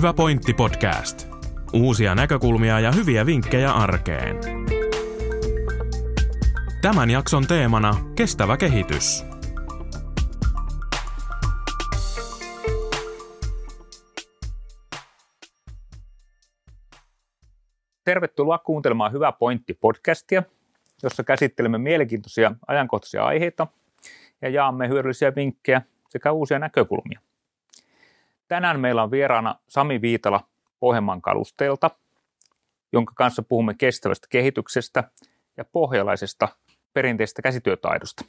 Hyvä pointti podcast. Uusia näkökulmia ja hyviä vinkkejä arkeen. Tämän jakson teemana kestävä kehitys. Tervetuloa kuuntelemaan Hyvä pointti podcastia, jossa käsittelemme mielenkiintoisia ajankohtaisia aiheita ja jaamme hyödyllisiä vinkkejä sekä uusia näkökulmia. Tänään meillä on vieraana Sami Viitala Pohjanmaan kalusteelta, jonka kanssa puhumme kestävästä kehityksestä ja pohjalaisesta perinteisestä käsityötaidosta.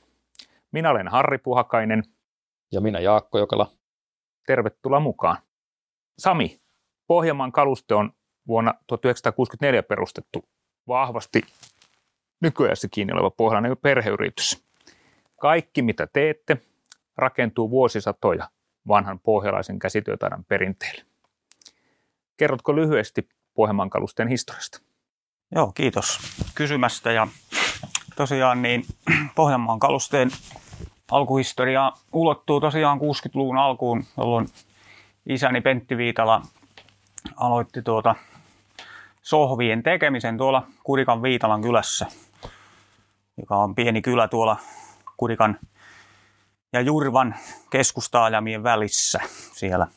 Minä olen Harri Puhakainen. Ja minä Jaakko Jokela. Tervetuloa mukaan. Sami, Pohjanmaan kaluste on vuonna 1964 perustettu vahvasti nykyässä kiinni oleva pohjalainen perheyritys. Kaikki mitä teette rakentuu vuosisatoja vanhan pohjalaisen käsityötaidon perinteelle. Kerrotko lyhyesti Pohjanmaan kalusteen historiasta? Joo, kiitos kysymästä. Ja tosiaan niin Pohjanmaan kalusteen alkuhistoria ulottuu tosiaan 60-luvun alkuun, jolloin isäni Pentti Viitala aloitti tuota sohvien tekemisen tuolla Kurikan Viitalan kylässä, joka on pieni kylä tuolla Kurikan ja Jurvan keskustaajamien välissä siellä.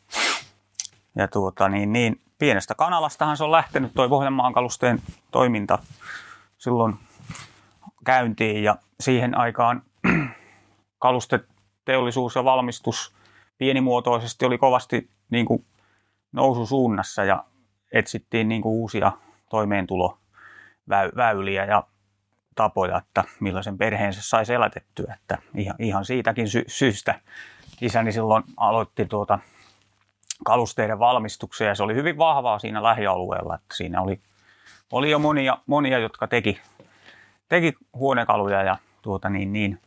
Ja tuota, niin, niin, pienestä kanalastahan se on lähtenyt toi Pohjanmaan kalusteen toiminta silloin käyntiin ja siihen aikaan kalusteteollisuus ja valmistus pienimuotoisesti oli kovasti niin kuin noususuunnassa ja etsittiin niin kuin uusia toimeentuloväyliä ja tapoja, että millaisen perheensä saisi elätettyä. Että ihan, ihan siitäkin sy- syystä isäni silloin aloitti tuota kalusteiden valmistuksia ja se oli hyvin vahvaa siinä lähialueella. Että siinä oli, oli jo monia, monia jotka teki, teki huonekaluja ja tuota niin, niin.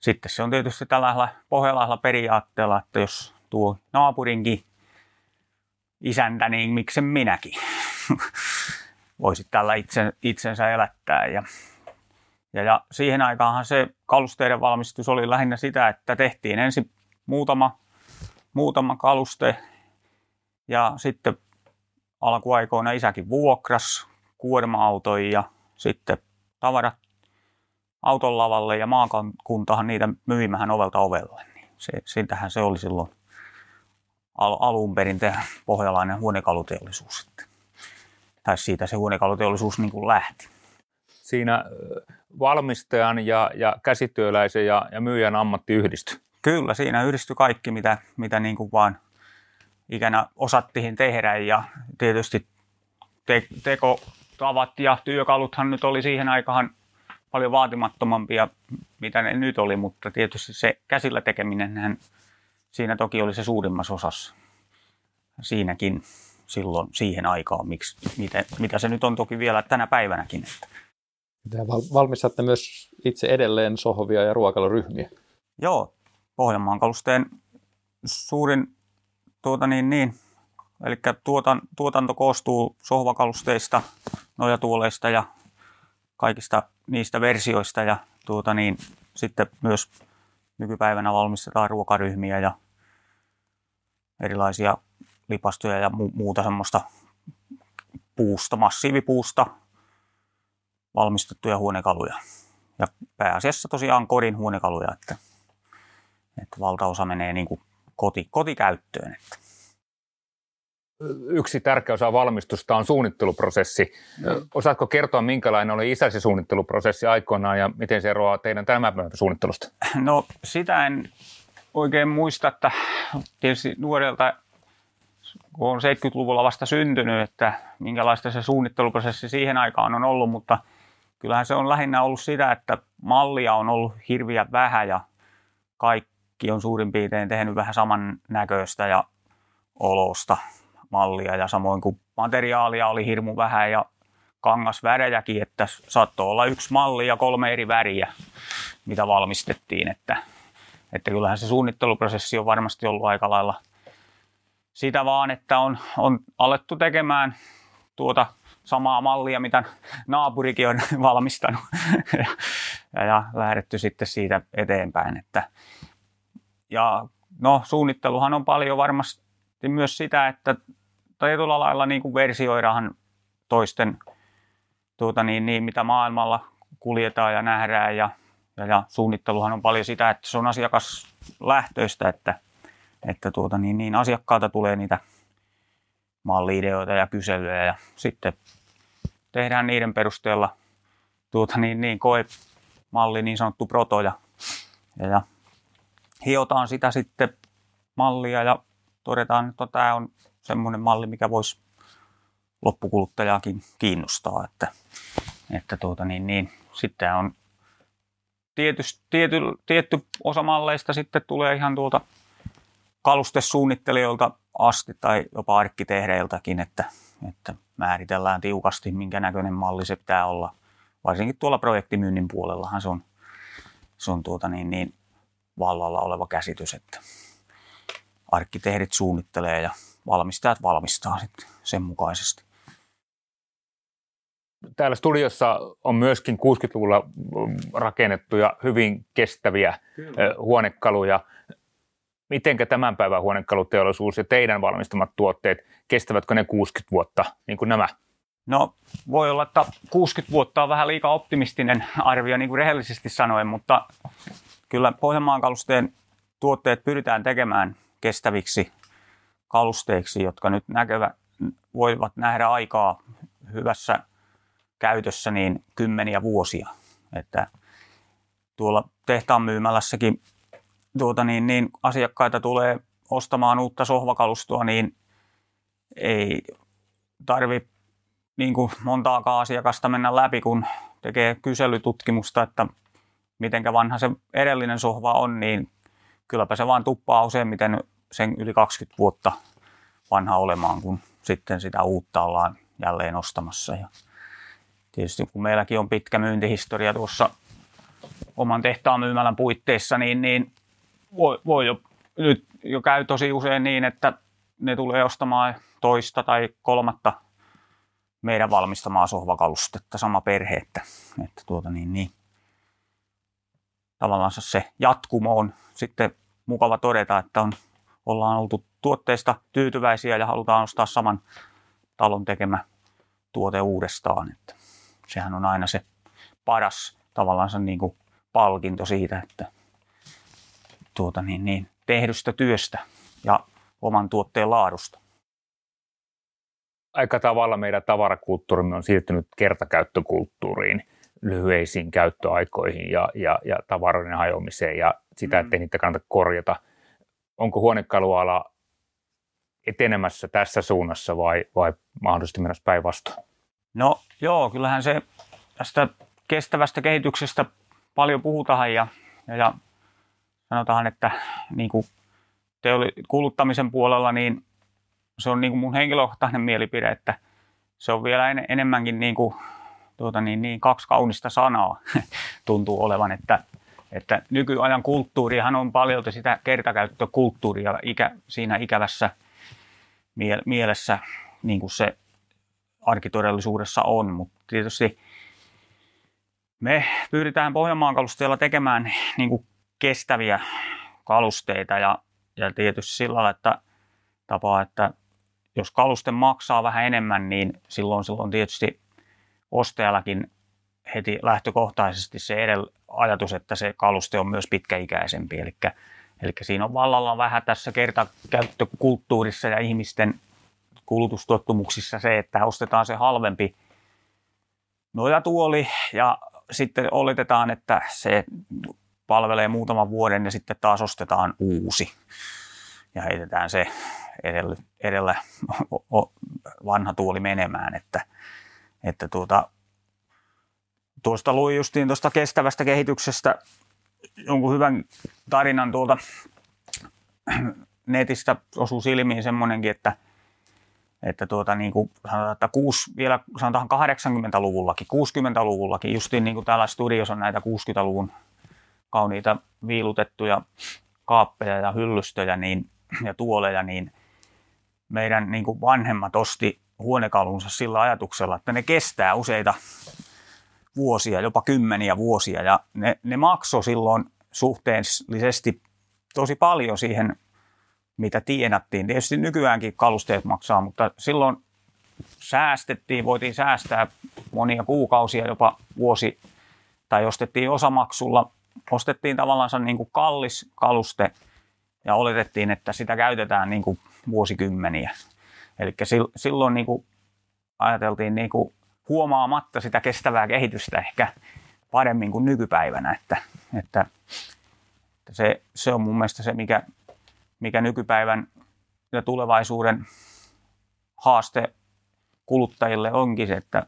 Sitten se on tietysti tällä pohjalaisella periaatteella, että jos tuo naapurinkin isäntä, niin miksen minäkin voisit tällä itse, itsensä elättää. Ja ja, ja siihen aikaanhan se kalusteiden valmistus oli lähinnä sitä, että tehtiin ensin muutama, muutama kaluste ja sitten alkuaikoina isäkin vuokras kuorma-autoja ja sitten tavarat auton lavalle ja maakuntahan niitä myimähän ovelta ovelle. Niin se, siltähän se oli silloin al- alun perin pohjalainen huonekaluteollisuus. Tai siitä se huonekaluteollisuus niin kuin lähti. Siinä valmistajan ja, ja käsityöläisen ja, ja myyjän ammatti yhdistyi? Kyllä, siinä yhdistyi kaikki, mitä, mitä niin kuin vaan ikänä osattiin tehdä ja tietysti te, tekotavat ja työkaluthan nyt oli siihen aikaan paljon vaatimattomampia, mitä ne nyt oli, mutta tietysti se käsillä tekeminen, siinä toki oli se suurimmassa osassa siinäkin silloin siihen aikaan, miksi, mitä, mitä se nyt on toki vielä tänä päivänäkin. Että te valmistatte myös itse edelleen sohvia ja ruokailuryhmiä. Joo, Pohjanmaan kalusteen suurin tuota niin, niin, eli tuotan, tuotanto koostuu sohvakalusteista, nojatuoleista ja kaikista niistä versioista ja tuota niin, sitten myös nykypäivänä valmistetaan ruokaryhmiä ja erilaisia lipastoja ja muuta semmoista puusta, massiivipuusta, valmistettuja huonekaluja. Ja pääasiassa tosiaan kodin huonekaluja, että, että valtaosa menee niin kuin koti, kotikäyttöön. Että. Yksi tärkeä osa valmistusta on suunnitteluprosessi. Osaatko kertoa, minkälainen oli isäsi suunnitteluprosessi aikoinaan ja miten se eroaa teidän tämän päivän suunnittelusta? No sitä en oikein muista, että tietysti nuorelta kun on 70-luvulla vasta syntynyt, että minkälaista se suunnitteluprosessi siihen aikaan on ollut, mutta – kyllähän se on lähinnä ollut sitä, että mallia on ollut hirviä vähän ja kaikki on suurin piirtein tehnyt vähän saman näköistä ja olosta mallia ja samoin kuin materiaalia oli hirmu vähän ja kangasvärejäkin, että saattoi olla yksi malli ja kolme eri väriä, mitä valmistettiin, että, että kyllähän se suunnitteluprosessi on varmasti ollut aika lailla sitä vaan, että on, on alettu tekemään tuota samaa mallia, mitä naapurikin on valmistanut ja, ja lähdetty sitten siitä eteenpäin. Että, ja no suunnitteluhan on paljon varmasti myös sitä, että tietyllä lailla niin kuin versioidaan toisten, tuota niin, niin, mitä maailmalla kuljetaan ja nähdään ja, ja, ja suunnitteluhan on paljon sitä, että se on asiakaslähtöistä, että, että tuota niin, niin asiakkaalta tulee niitä malliideoita ja kyselyjä ja sitten tehdään niiden perusteella tuota niin, niin koemalli, niin sanottu proto ja, ja, hiotaan sitä sitten mallia ja todetaan, että tämä on semmoinen malli, mikä voisi loppukuluttajaakin kiinnostaa. Että, että tuota niin, niin, sitten on tietysti, tiety, tietty osa malleista sitten tulee ihan tuolta kalustesuunnittelijoilta asti tai jopa arkkitehdeiltäkin, että, että määritellään tiukasti, minkä näköinen malli se pitää olla. Varsinkin tuolla projektimyynnin puolellahan se on, se on tuota niin, niin vallalla oleva käsitys, että arkkitehdit suunnittelee ja valmistajat valmistaa sitten sen mukaisesti. Täällä studiossa on myöskin 60-luvulla rakennettuja hyvin kestäviä Kyllä. huonekaluja. Mitenkä tämän päivän huonekaluteollisuus ja teidän valmistamat tuotteet, kestävätkö ne 60 vuotta, niin kuin nämä? No voi olla, että 60 vuotta on vähän liikaa optimistinen arvio, niin kuin rehellisesti sanoen, mutta kyllä Pohjanmaan kalusteen tuotteet pyritään tekemään kestäviksi kalusteiksi, jotka nyt näkevä, voivat nähdä aikaa hyvässä käytössä niin kymmeniä vuosia. Että tuolla tehtaan myymälässäkin tuota niin, niin asiakkaita tulee ostamaan uutta sohvakalustoa, niin ei tarvi niin kuin montaakaan asiakasta mennä läpi, kun tekee kyselytutkimusta, että miten vanha se edellinen sohva on, niin kylläpä se vaan tuppaa useimmiten sen yli 20 vuotta vanha olemaan, kun sitten sitä uutta ollaan jälleen ostamassa. Ja tietysti kun meilläkin on pitkä myyntihistoria tuossa oman tehtaan myymälän puitteissa, niin, niin voi, voi jo, nyt jo käy tosi usein niin, että ne tulee ostamaan toista tai kolmatta meidän valmistamaa sohvakalustetta, sama perhe, että, että tuota niin, niin. tavallaan se jatkumo on sitten mukava todeta, että on, ollaan oltu tuotteista tyytyväisiä ja halutaan ostaa saman talon tekemä tuote uudestaan. Että sehän on aina se paras tavallaan niin kuin palkinto siitä, että tuota niin, niin, tehdystä työstä ja oman tuotteen laadusta. Aika tavalla meidän tavarakulttuurimme on siirtynyt kertakäyttökulttuuriin, lyhyisiin käyttöaikoihin ja, ja, ja tavaroiden hajoamiseen ja sitä, ettei mm. niitä kannata korjata. Onko huonekaluala etenemässä tässä suunnassa vai, vai mahdollisesti mennä päinvastoin? No joo, kyllähän se tästä kestävästä kehityksestä paljon puhutaan ja, ja, ja sanotaan, että niin kuin teoli, kuluttamisen puolella niin se on niin kuin mun henkilökohtainen mielipide, että se on vielä en, enemmänkin niin kuin, tuota niin, niin kaksi kaunista sanaa tuntuu olevan, että, että nykyajan kulttuurihan on paljon sitä kertakäyttökulttuuria ikä, siinä ikävässä mielessä niin kuin se arkitodellisuudessa on, mutta tietysti me pyritään Pohjanmaan kalusteella tekemään niin kuin kestäviä kalusteita ja, ja tietysti sillä lailla, että tapaa, että jos kaluste maksaa vähän enemmän, niin silloin, silloin tietysti ostajallakin heti lähtökohtaisesti se edellä ajatus, että se kaluste on myös pitkäikäisempi. Eli, eli siinä on vallalla vähän tässä kertakäyttökulttuurissa ja ihmisten kulutustottumuksissa se, että ostetaan se halvempi nojatuoli ja sitten oletetaan, että se palvelee muutaman vuoden ja sitten taas ostetaan uusi. Ja heitetään se edellä, edellä vanha tuoli menemään, että, että tuota, tuosta luin justiin tuosta kestävästä kehityksestä jonkun hyvän tarinan tuolta. Netistä osuu silmiin semmoinenkin, että – että tuota, niin kuin sanotaan, että kuusi, vielä sanotaan 80-luvullakin, 60-luvullakin, justiin niin kuin täällä studiossa on näitä 60-luvun kauniita viilutettuja kaappeja ja hyllystöjä niin, ja tuoleja, niin meidän niin kuin vanhemmat osti huonekalunsa sillä ajatuksella, että ne kestää useita vuosia, jopa kymmeniä vuosia, ja ne, ne maksoi silloin suhteellisesti tosi paljon siihen mitä tienattiin. Tietysti nykyäänkin kalusteet maksaa, mutta silloin säästettiin, voitiin säästää monia kuukausia, jopa vuosi, tai ostettiin osamaksulla, ostettiin tavallaan niin kuin kallis kaluste ja oletettiin, että sitä käytetään niin kuin vuosikymmeniä. Eli silloin niin kuin ajateltiin niin kuin huomaamatta sitä kestävää kehitystä ehkä paremmin kuin nykypäivänä, että, että, että se, se on mun mielestä se, mikä, mikä nykypäivän ja tulevaisuuden haaste kuluttajille onkin se, että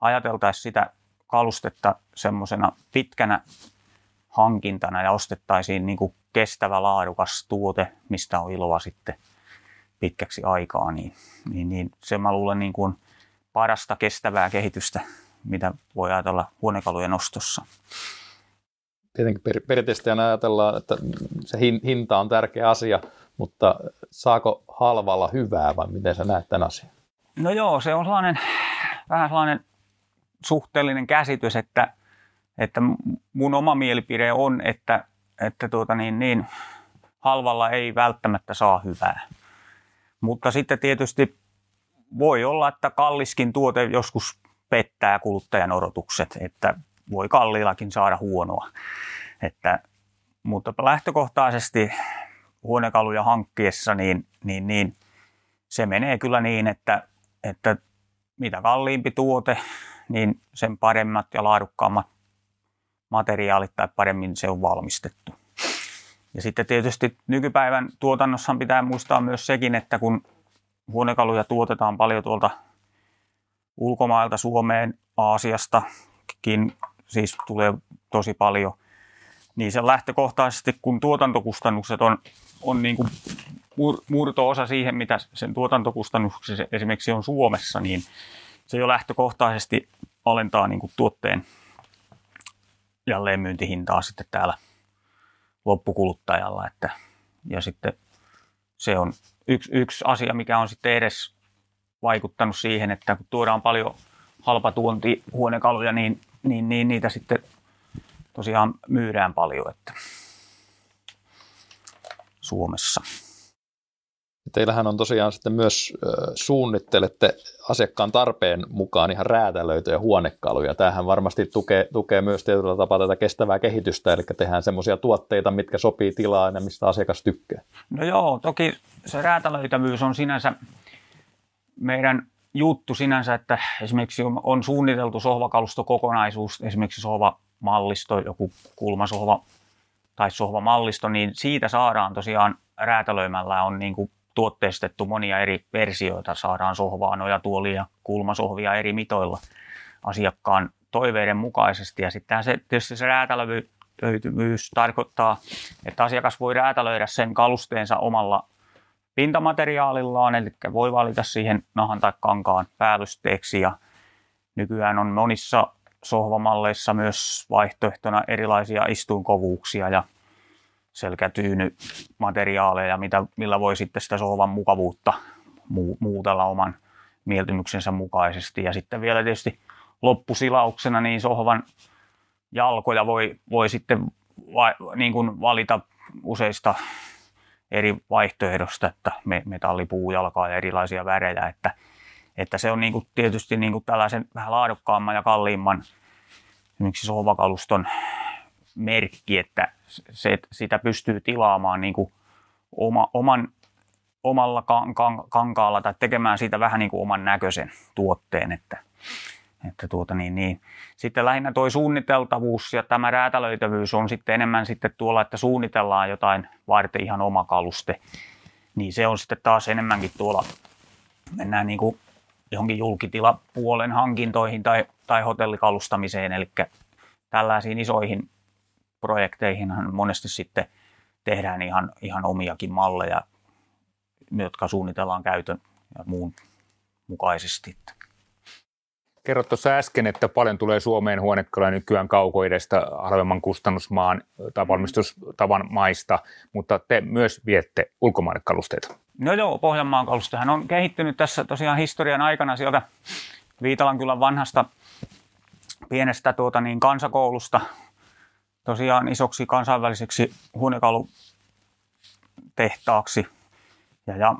ajateltaisiin sitä kalustetta semmoisena pitkänä hankintana ja ostettaisiin niin kuin kestävä, laadukas tuote, mistä on iloa sitten pitkäksi aikaa, niin, niin, niin se mä luulen niin kuin parasta kestävää kehitystä, mitä voi ajatella huonekalujen ostossa. Tietenkin per, perinteisesti ajatellaan, että se hinta on tärkeä asia, mutta saako halvalla hyvää vai miten sä näet tämän asian? No joo, se on sellainen, vähän sellainen suhteellinen käsitys, että, että mun oma mielipide on, että, että tuota niin, niin, halvalla ei välttämättä saa hyvää. Mutta sitten tietysti voi olla, että kalliskin tuote joskus pettää kuluttajan odotukset, että voi kalliillakin saada huonoa. Että, mutta lähtökohtaisesti huonekaluja hankkiessa, niin, niin, niin se menee kyllä niin, että, että mitä kalliimpi tuote, niin sen paremmat ja laadukkaammat materiaalit tai paremmin se on valmistettu. Ja sitten tietysti nykypäivän tuotannossa pitää muistaa myös sekin, että kun huonekaluja tuotetaan paljon tuolta ulkomailta Suomeen, Aasiastakin, siis tulee tosi paljon, niin se lähtökohtaisesti, kun tuotantokustannukset on, on niin kuin murto-osa siihen, mitä sen tuotantokustannukset esimerkiksi on Suomessa, niin se jo lähtökohtaisesti alentaa niin kuin tuotteen jälleenmyyntihintaa sitten täällä loppukuluttajalla. Että, ja sitten se on yksi, yksi asia, mikä on sitten edes vaikuttanut siihen, että kun tuodaan paljon halpatuontihuonekaluja, niin, niin, niin niitä sitten tosiaan myydään paljon että Suomessa. Teillähän on tosiaan sitten myös suunnittelette asiakkaan tarpeen mukaan ihan räätälöityjä huonekaluja. Tämähän varmasti tukee, tukee myös tietyllä tapaa tätä kestävää kehitystä, eli tehdään semmoisia tuotteita, mitkä sopii tilaan ja mistä asiakas tykkää. No joo, toki se räätälöitävyys on sinänsä meidän juttu sinänsä, että esimerkiksi on suunniteltu sohvakalustokokonaisuus, esimerkiksi sohvamallisto, joku kulmasohva tai sohvamallisto, niin siitä saadaan tosiaan räätälöimällä on niin kuin tuotteistettu monia eri versioita. Saadaan sohvaa, nojatuolia, kulmasohvia eri mitoilla asiakkaan toiveiden mukaisesti. Ja sitten se, tietysti se räätälöityvyys tarkoittaa, että asiakas voi räätälöidä sen kalusteensa omalla pintamateriaalillaan, eli voi valita siihen nahan tai kankaan päällysteeksi. Ja nykyään on monissa sohvamalleissa myös vaihtoehtona erilaisia istuinkovuuksia ja selkätyynymateriaaleja, mitä, millä voi sitten sitä sohvan mukavuutta muutella oman mieltymyksensä mukaisesti. Ja sitten vielä tietysti loppusilauksena niin sohvan jalkoja voi, voi sitten va, niin kuin valita useista eri vaihtoehdosta, että me, metallipuujalkaa ja erilaisia värejä, että, että se on niin kuin tietysti niin kuin tällaisen vähän laadukkaamman ja kalliimman esimerkiksi sohvakaluston merkki, että se, sitä pystyy tilaamaan niin kuin oma, oman, omalla kan, kan, kankaalla tai tekemään siitä vähän niin kuin oman näköisen tuotteen. Että, että tuota niin, niin. Sitten lähinnä tuo suunniteltavuus ja tämä räätälöitävyys on sitten enemmän sitten tuolla, että suunnitellaan jotain varten ihan oma kaluste. Niin se on sitten taas enemmänkin tuolla, mennään niin kuin johonkin julkitilapuolen hankintoihin tai, tai hotellikalustamiseen, eli tällaisiin isoihin projekteihinhan monesti sitten tehdään ihan, ihan omiakin malleja, jotka suunnitellaan käytön ja muun mukaisesti. Kerrot tuossa äsken, että paljon tulee Suomeen huonekaluja nykyään kaukoidestä halvemman kustannusmaan tai valmistustavan maista, mutta te myös viette ulkomaille kalusteita. No joo, Pohjanmaan kalustehan on kehittynyt tässä tosiaan historian aikana sieltä Viitalan kyllä vanhasta pienestä tuota niin, kansakoulusta tosiaan isoksi kansainväliseksi huonekalu tehtaaksi. Ja, ja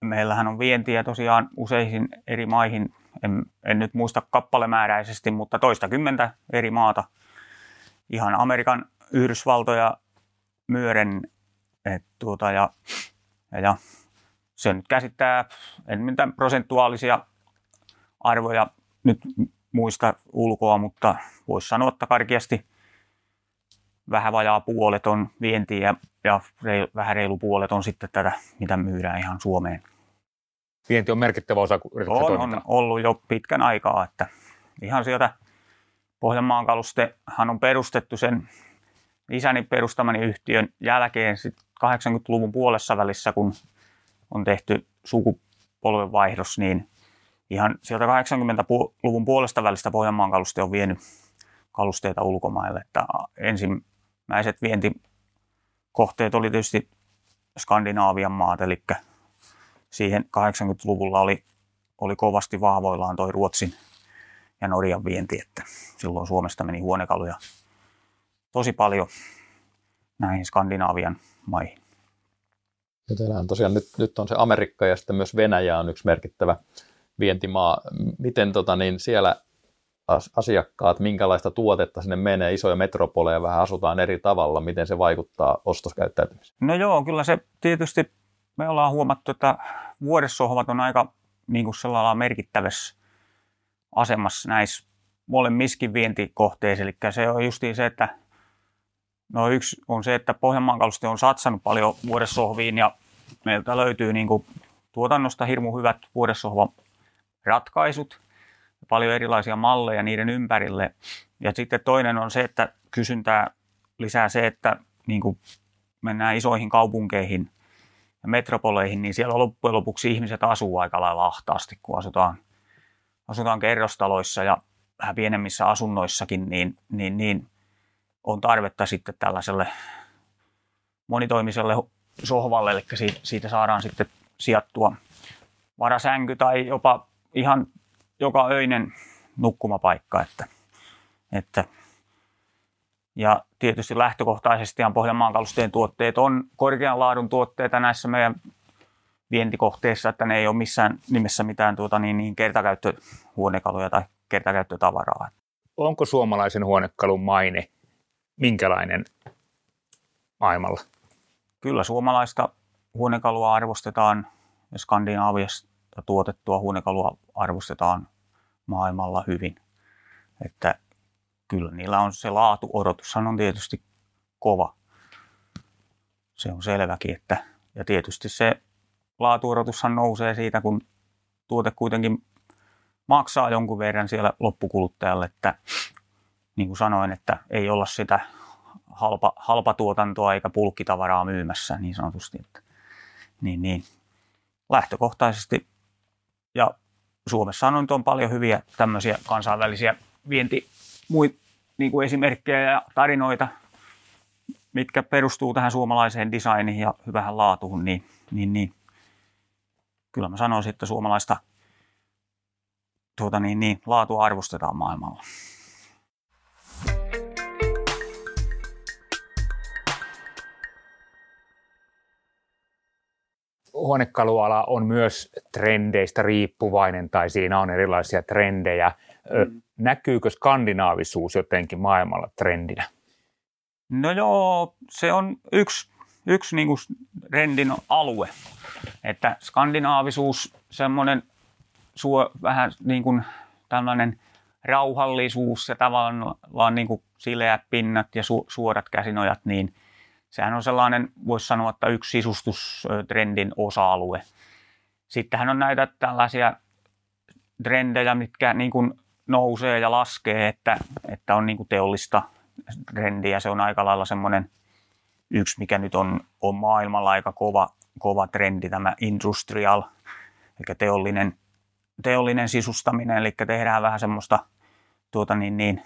meillähän on vientiä tosiaan useisiin eri maihin, en, en nyt muista kappalemääräisesti, mutta toista kymmentä eri maata. Ihan Amerikan Yhdysvaltoja myöden. Et tuota, ja, ja, ja se nyt käsittää, en mitään prosentuaalisia arvoja nyt muista ulkoa, mutta voisi sanoa, että karkeasti vähän vajaa puolet on vientiä ja, ja reil, vähän reilu puolet on sitten tätä, mitä myydään ihan Suomeen. Vienti on merkittävä osa on, on ollut jo pitkän aikaa, että ihan sieltä Pohjanmaan kalustehan on perustettu sen isäni perustamani yhtiön jälkeen sit 80-luvun puolessa välissä, kun on tehty sukupolvenvaihdos, niin ihan sieltä 80-luvun puolesta välistä Pohjanmaan kaluste on vienyt kalusteita ulkomaille. Että ensimmäiset vientikohteet oli tietysti Skandinaavian maat, eli siihen 80-luvulla oli, oli kovasti vahvoillaan toi Ruotsin ja Norjan vienti, että silloin Suomesta meni huonekaluja tosi paljon näihin Skandinaavian maihin. Ja tosiaan nyt, nyt on se Amerikka ja sitten myös Venäjä on yksi merkittävä vientimaa. Miten tota, niin siellä asiakkaat, minkälaista tuotetta sinne menee, isoja metropoleja vähän asutaan eri tavalla, miten se vaikuttaa ostoskäyttäytymiseen? No joo, kyllä se tietysti, me ollaan huomattu, että vuodessohvat on aika niin kuin sellainen merkittävässä asemassa näissä molemmiskin vientikohteissa, eli se on justiin se, että No yksi on se, että Pohjanmaan kaluste on satsannut paljon vuodessohviin ja meiltä löytyy niin kuin tuotannosta hirmu hyvät vuodessohvan ratkaisut, paljon erilaisia malleja niiden ympärille. Ja sitten toinen on se, että kysyntää lisää se, että niin kuin mennään isoihin kaupunkeihin ja metropoleihin, niin siellä loppujen lopuksi ihmiset asuu aika lailla ahtaasti, kun asutaan, asutaan kerrostaloissa ja vähän pienemmissä asunnoissakin, niin, niin, niin on tarvetta sitten tällaiselle monitoimiselle sohvalle, eli siitä saadaan sitten sijoittua varasänky tai jopa ihan joka öinen nukkumapaikka. Että, että, ja tietysti lähtökohtaisesti Pohjanmaan kalusteen tuotteet on korkean laadun tuotteita näissä meidän vientikohteissa, että ne ei ole missään nimessä mitään tuota, niin, niin kertakäyttöhuonekaluja tai kertakäyttötavaraa. Onko suomalaisen huonekalun maine minkälainen maailmalla? Kyllä suomalaista huonekalua arvostetaan ja Skandinaaviasta tuotettua huonekalua arvostetaan maailmalla hyvin. Että kyllä niillä on se laatu, odotushan on tietysti kova. Se on selväkin, että ja tietysti se laatuodotushan nousee siitä, kun tuote kuitenkin maksaa jonkun verran siellä loppukuluttajalle, että niin kuin sanoin, että ei olla sitä halpa, halpatuotantoa eikä pulkkitavaraa myymässä niin sanotusti. Että, niin, niin. Lähtökohtaisesti ja Suomessa on, on paljon hyviä tämmöisiä kansainvälisiä vienti, muit, niin kuin esimerkkejä ja tarinoita, mitkä perustuu tähän suomalaiseen designiin ja hyvähän laatuun, niin, niin, niin kyllä mä sanoisin, että suomalaista tuota, niin, niin, laatua arvostetaan maailmalla. Huonekaluala on myös trendeistä riippuvainen tai siinä on erilaisia trendejä. Mm. Näkyykö skandinaavisuus jotenkin maailmalla trendinä? No joo, se on yksi, yksi niin kuin trendin alue. Että skandinaavisuus, semmoinen suo, vähän niin kuin tällainen rauhallisuus ja tavallaan niin kuin sileät pinnat ja su, suorat käsinojat, niin – sehän on sellainen, voisi sanoa, että yksi sisustustrendin osa-alue. Sittenhän on näitä tällaisia trendejä, mitkä niin kuin nousee ja laskee, että, että on niin kuin teollista trendiä. Se on aika lailla semmoinen yksi, mikä nyt on, on maailmalla aika kova, kova trendi, tämä industrial, eli teollinen, teollinen sisustaminen, eli tehdään vähän semmoista tuota niin, niin,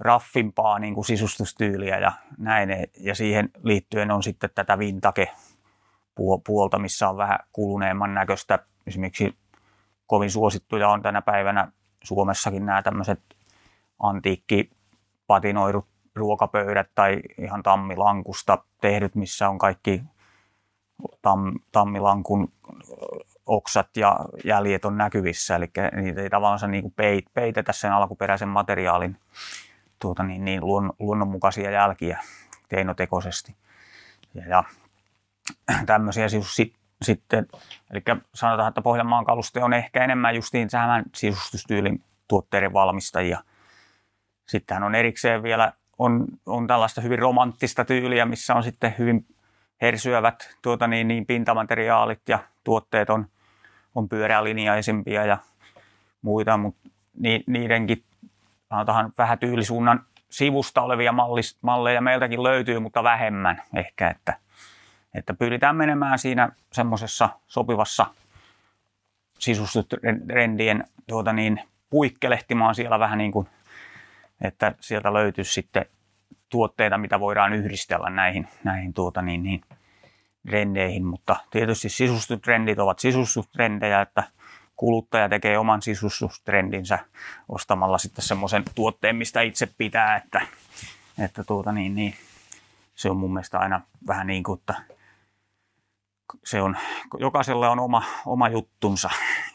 raffimpaa niin kuin sisustustyyliä ja näin. Ja siihen liittyen on sitten tätä vintage puolta, missä on vähän kuluneemman näköistä. Esimerkiksi kovin suosittuja on tänä päivänä Suomessakin nämä tämmöiset antiikki patinoidut ruokapöydät tai ihan tammilankusta tehdyt, missä on kaikki tam, tammilankun oksat ja jäljet on näkyvissä, eli niitä ei tavallaan niin kuin peitetä sen alkuperäisen materiaalin tuota, niin, niin luon, luonnonmukaisia jälkiä keinotekoisesti. Ja, ja tämmöisiä siis sit, sitten, eli sanotaan, että Pohjanmaan kaluste on ehkä enemmän justiin tämän sisustustyylin tuotteiden valmistajia. Sittenhän on erikseen vielä, on, on tällaista hyvin romanttista tyyliä, missä on sitten hyvin hersyävät tuota niin, niin pintamateriaalit ja tuotteet on, on pyörälinjaisempia ja muita, mutta ni, niidenkin sanotaan vähän tyylisuunnan sivusta olevia mallis, malleja meiltäkin löytyy, mutta vähemmän ehkä, että, että pyritään menemään siinä semmoisessa sopivassa sisustustrendien tuota niin, puikkelehtimaan siellä vähän niin kuin, että sieltä löytyisi sitten tuotteita, mitä voidaan yhdistellä näihin, näihin tuota niin, niin, trendeihin, mutta tietysti sisustustrendit ovat sisustustrendejä, että kuluttaja tekee oman sisustustrendinsä ostamalla sitten semmoisen tuotteen, mistä itse pitää, että, että tuota niin, niin, se on mun mielestä aina vähän niin kuin, että se on, jokaisella on oma, oma juttunsa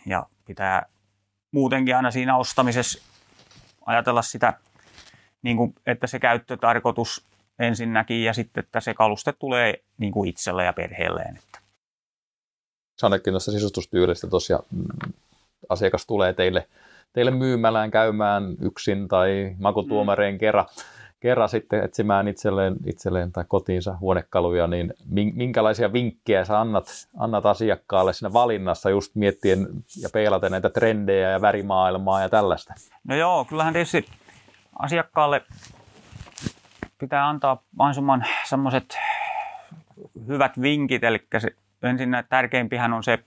ja pitää muutenkin aina siinä ostamisessa ajatella sitä, niin kuin, että se käyttötarkoitus ensinnäkin ja sitten, että se kaluste tulee niin kuin itselle ja perheelleen. Että. Sanoitkin tuosta sisustustyylistä tosiaan mm, asiakas tulee teille, teille myymälään käymään yksin tai makutuomareen mm. kerran, kerran sitten etsimään itselleen, itselleen tai kotiinsa huonekaluja, niin minkälaisia vinkkejä sä annat, annat asiakkaalle siinä valinnassa just miettien ja peilaten näitä trendejä ja värimaailmaa ja tällaista? No joo, kyllähän tietysti asiakkaalle pitää antaa mahdollisimman semmoiset hyvät vinkit, eli se, ensin tärkeimpihän on se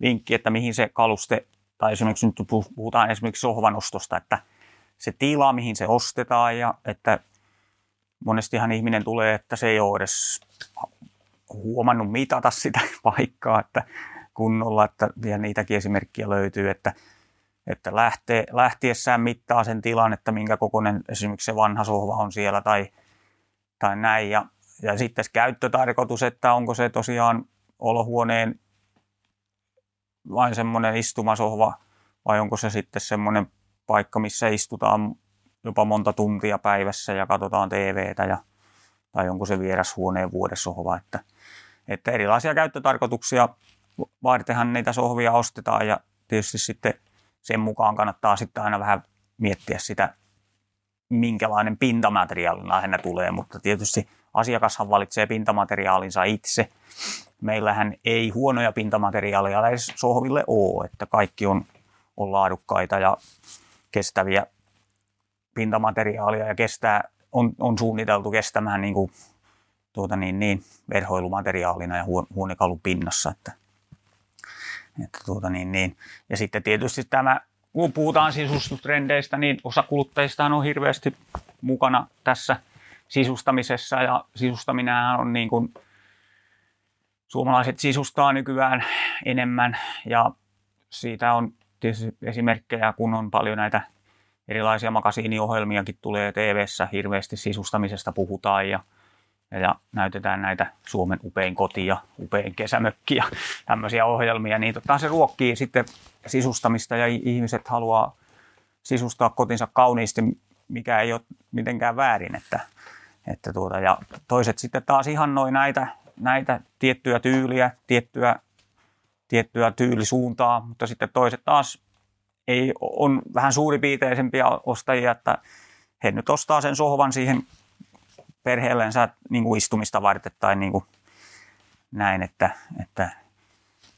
vinkki, että mihin se kaluste, tai esimerkiksi nyt puhutaan esimerkiksi sohvanostosta, että se tila, mihin se ostetaan ja että monestihan ihminen tulee, että se ei ole edes huomannut mitata sitä paikkaa että kunnolla, että ja niitäkin esimerkkiä löytyy, että, että lähtee, lähtiessään mittaa sen tilan, että minkä kokoinen esimerkiksi se vanha sohva on siellä tai, tai näin. Ja, ja sitten käyttötarkoitus, että onko se tosiaan olohuoneen vain semmoinen istumasohva vai onko se sitten semmoinen paikka, missä istutaan jopa monta tuntia päivässä ja katsotaan TVtä ja, tai onko se vierashuoneen vuodessohva. Että, että erilaisia käyttötarkoituksia vartenhan niitä sohvia ostetaan ja tietysti sitten sen mukaan kannattaa sitten aina vähän miettiä sitä, minkälainen pintamateriaali lähinnä tulee, mutta tietysti asiakashan valitsee pintamateriaalinsa itse. Meillähän ei huonoja pintamateriaaleja edes sohville ole, että kaikki on, on laadukkaita ja kestäviä pintamateriaalia ja kestää, on, on suunniteltu kestämään niin kuin, tuota niin, niin, verhoilumateriaalina ja huonekalun pinnassa. Että, että tuota niin, niin. Ja sitten tietysti tämä, kun puhutaan sisustustrendeistä, niin osa kuluttajista on hirveästi mukana tässä sisustamisessa ja sisustaminen on niin kuin, suomalaiset sisustaa nykyään enemmän ja siitä on tietysti esimerkkejä, kun on paljon näitä erilaisia makasiiniohjelmiakin tulee TV-ssä, hirveästi sisustamisesta puhutaan ja, ja näytetään näitä Suomen upein koti ja upein kesämökki ja tämmöisiä ohjelmia, niin totta se ruokkii sitten sisustamista ja ihmiset haluaa sisustaa kotinsa kauniisti, mikä ei ole mitenkään väärin, että, että tuota, ja toiset sitten taas ihannoi näitä, näitä tiettyjä tyyliä, tiettyä, tiettyä tyylisuuntaa, mutta sitten toiset taas ei, on vähän suuripiiteisempiä ostajia, että he nyt ostaa sen sohvan siihen perheellensä niin kuin istumista varten tai niin kuin näin, että, että,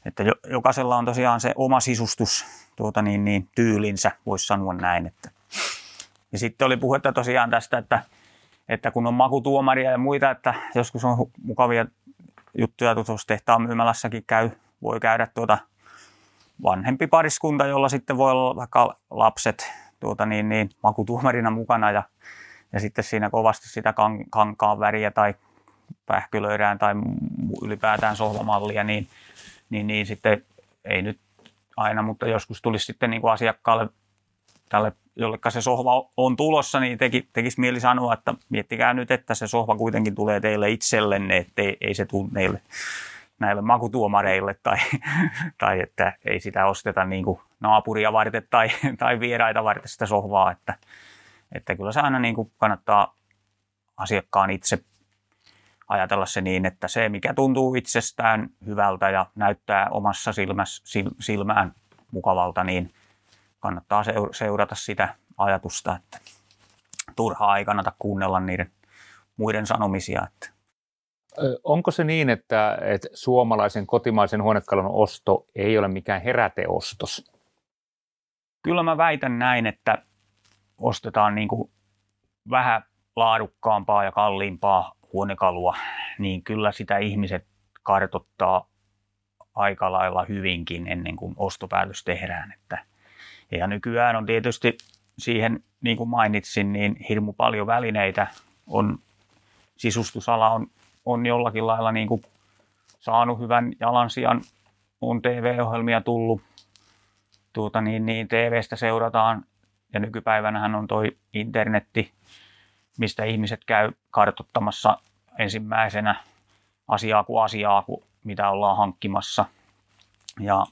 että jokaisella on tosiaan se oma sisustus tuota niin, niin, tyylinsä, voisi sanoa näin. Että. Ja sitten oli puhetta tosiaan tästä, että, että kun on makutuomaria ja muita, että joskus on mukavia juttuja tuossa tehtaan myymälässäkin käy, voi käydä tuota vanhempi pariskunta, jolla sitten voi olla vaikka lapset tuota niin, niin, makutuomarina mukana ja, ja sitten siinä kovasti sitä kan, kankaan väriä tai pähkylöidään tai ylipäätään sohvamallia, niin, niin, niin sitten ei nyt aina, mutta joskus tulisi sitten niin kuin asiakkaalle tälle, jolleka se sohva on tulossa, niin teki, tekisi mieli sanoa, että miettikää nyt, että se sohva kuitenkin tulee teille itsellenne, että ei, se tule meille näille makutuomareille tai, tai että ei sitä osteta niin kuin naapuria varten tai, tai vieraita varten sitä sohvaa, että, että kyllä se aina niin kuin kannattaa asiakkaan itse ajatella se niin, että se mikä tuntuu itsestään hyvältä ja näyttää omassa silmäs, silmään mukavalta, niin kannattaa seurata sitä ajatusta, että turhaa ei kannata kuunnella niiden muiden sanomisia. Että. Onko se niin, että, että suomalaisen kotimaisen huonekalun osto ei ole mikään heräteostos? Kyllä mä väitän näin, että ostetaan niin kuin vähän laadukkaampaa ja kalliimpaa huonekalua, niin kyllä sitä ihmiset kartottaa aika lailla hyvinkin ennen kuin ostopäätös tehdään. Että, ja nykyään on tietysti siihen, niin kuin mainitsin, niin hirmu paljon välineitä. On, sisustusala on, on jollakin lailla niin kuin saanut hyvän jalansijan. On TV-ohjelmia tullut, tuota, niin, niin TVstä seurataan ja nykypäivänähän on toi internetti, mistä ihmiset käy kartottamassa ensimmäisenä asiaa kuin asiaa, kuin mitä ollaan hankkimassa. Ja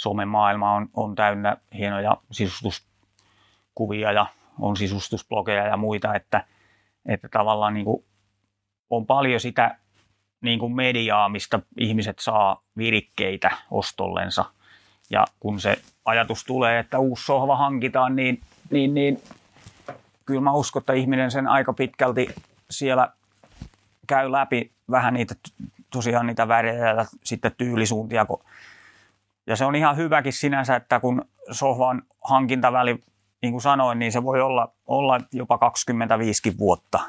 somemaailma on, on täynnä hienoja sisustuskuvia ja on sisustusblogeja ja muita, että, että tavallaan niin kuin on paljon sitä niin kuin mediaa, mistä ihmiset saa virikkeitä ostollensa. Ja kun se ajatus tulee, että uusi sohva hankitaan, niin, niin, niin kyllä mä uskon, että ihminen sen aika pitkälti siellä käy läpi vähän niitä tosiaan niitä värejä ja sitten tyylisuuntia. Ja se on ihan hyväkin sinänsä, että kun sohvan hankintaväli, niin kuin sanoin, niin se voi olla, olla jopa 25 vuotta.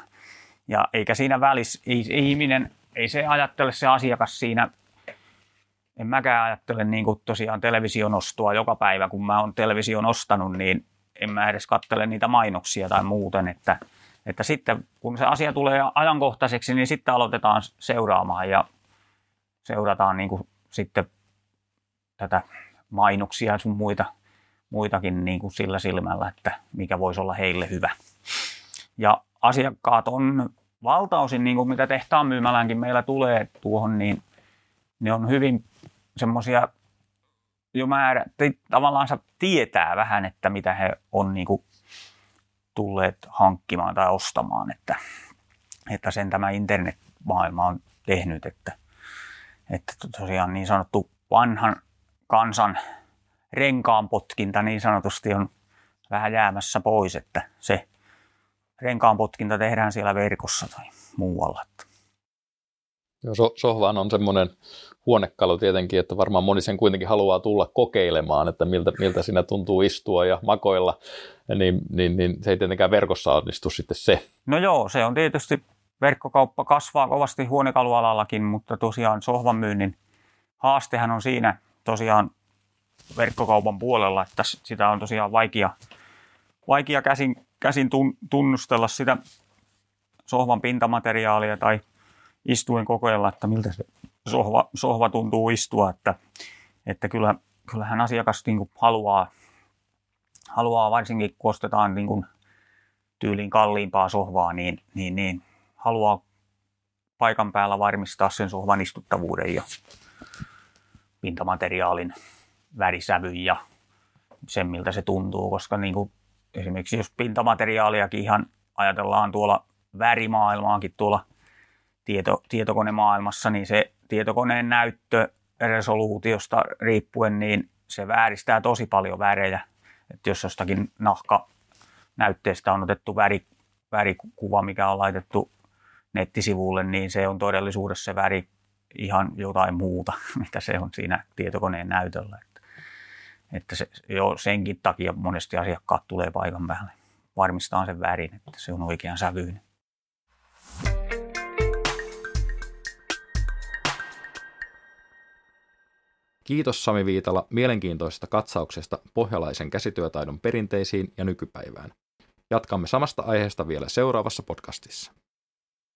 Ja eikä siinä välissä, ei, ihminen, ei se ajattele se asiakas siinä, en mäkään ajattele niin kuin tosiaan television ostoa joka päivä, kun mä oon television ostanut, niin en mä edes kattele niitä mainoksia tai muuten, että, että sitten kun se asia tulee ajankohtaiseksi, niin sitten aloitetaan seuraamaan ja seurataan niin kuin sitten tätä mainoksia sun muita, muitakin niin kuin sillä silmällä, että mikä voisi olla heille hyvä. Ja asiakkaat on valtaosin, niin kuin mitä tehtaan myymälänkin meillä tulee tuohon, niin ne on hyvin semmoisia jo määrä, tavallaan tietää vähän, että mitä he on niin kuin tulleet hankkimaan tai ostamaan, että, että sen tämä internetmaailma on tehnyt, että, että tosiaan niin sanottu vanhan kansan renkaan potkinta niin sanotusti on vähän jäämässä pois, että se renkaan potkinta tehdään siellä verkossa tai muualla. Joo, so, sohvaan on semmoinen huonekalu tietenkin, että varmaan moni sen kuitenkin haluaa tulla kokeilemaan, että miltä, miltä siinä tuntuu istua ja makoilla, niin, niin, niin se ei tietenkään verkossa onnistu sitten se. No joo, se on tietysti, verkkokauppa kasvaa kovasti huonekalualallakin, mutta tosiaan sohvan myynnin haastehan on siinä tosiaan verkkokaupan puolella, että sitä on tosiaan vaikea, vaikea käsin, käsin tunnustella sitä sohvan pintamateriaalia tai istuen kokeilla, että miltä se sohva, sohva tuntuu istua, että, että kyllä, kyllähän asiakas niin kuin haluaa, haluaa varsinkin kun ostetaan niin kuin tyyliin kalliimpaa sohvaa, niin, niin, niin haluaa paikan päällä varmistaa sen sohvan istuttavuuden ja pintamateriaalin värisävyn ja sen, miltä se tuntuu, koska niin kuin esimerkiksi jos pintamateriaaliakin ihan ajatellaan tuolla värimaailmaankin tuolla tieto, tietokonemaailmassa, niin se tietokoneen näyttö resoluutiosta riippuen, niin se vääristää tosi paljon värejä. Että jos jostakin nahka näytteestä on otettu väri, värikuva, mikä on laitettu nettisivulle, niin se on todellisuudessa se väri ihan jotain muuta, mitä se on siinä tietokoneen näytöllä. Että, että se, jo senkin takia monesti asiakkaat tulee paikan päälle varmistaa sen värin, että se on oikean sävyinen. Kiitos Sami Viitala mielenkiintoisesta katsauksesta pohjalaisen käsityötaidon perinteisiin ja nykypäivään. Jatkamme samasta aiheesta vielä seuraavassa podcastissa.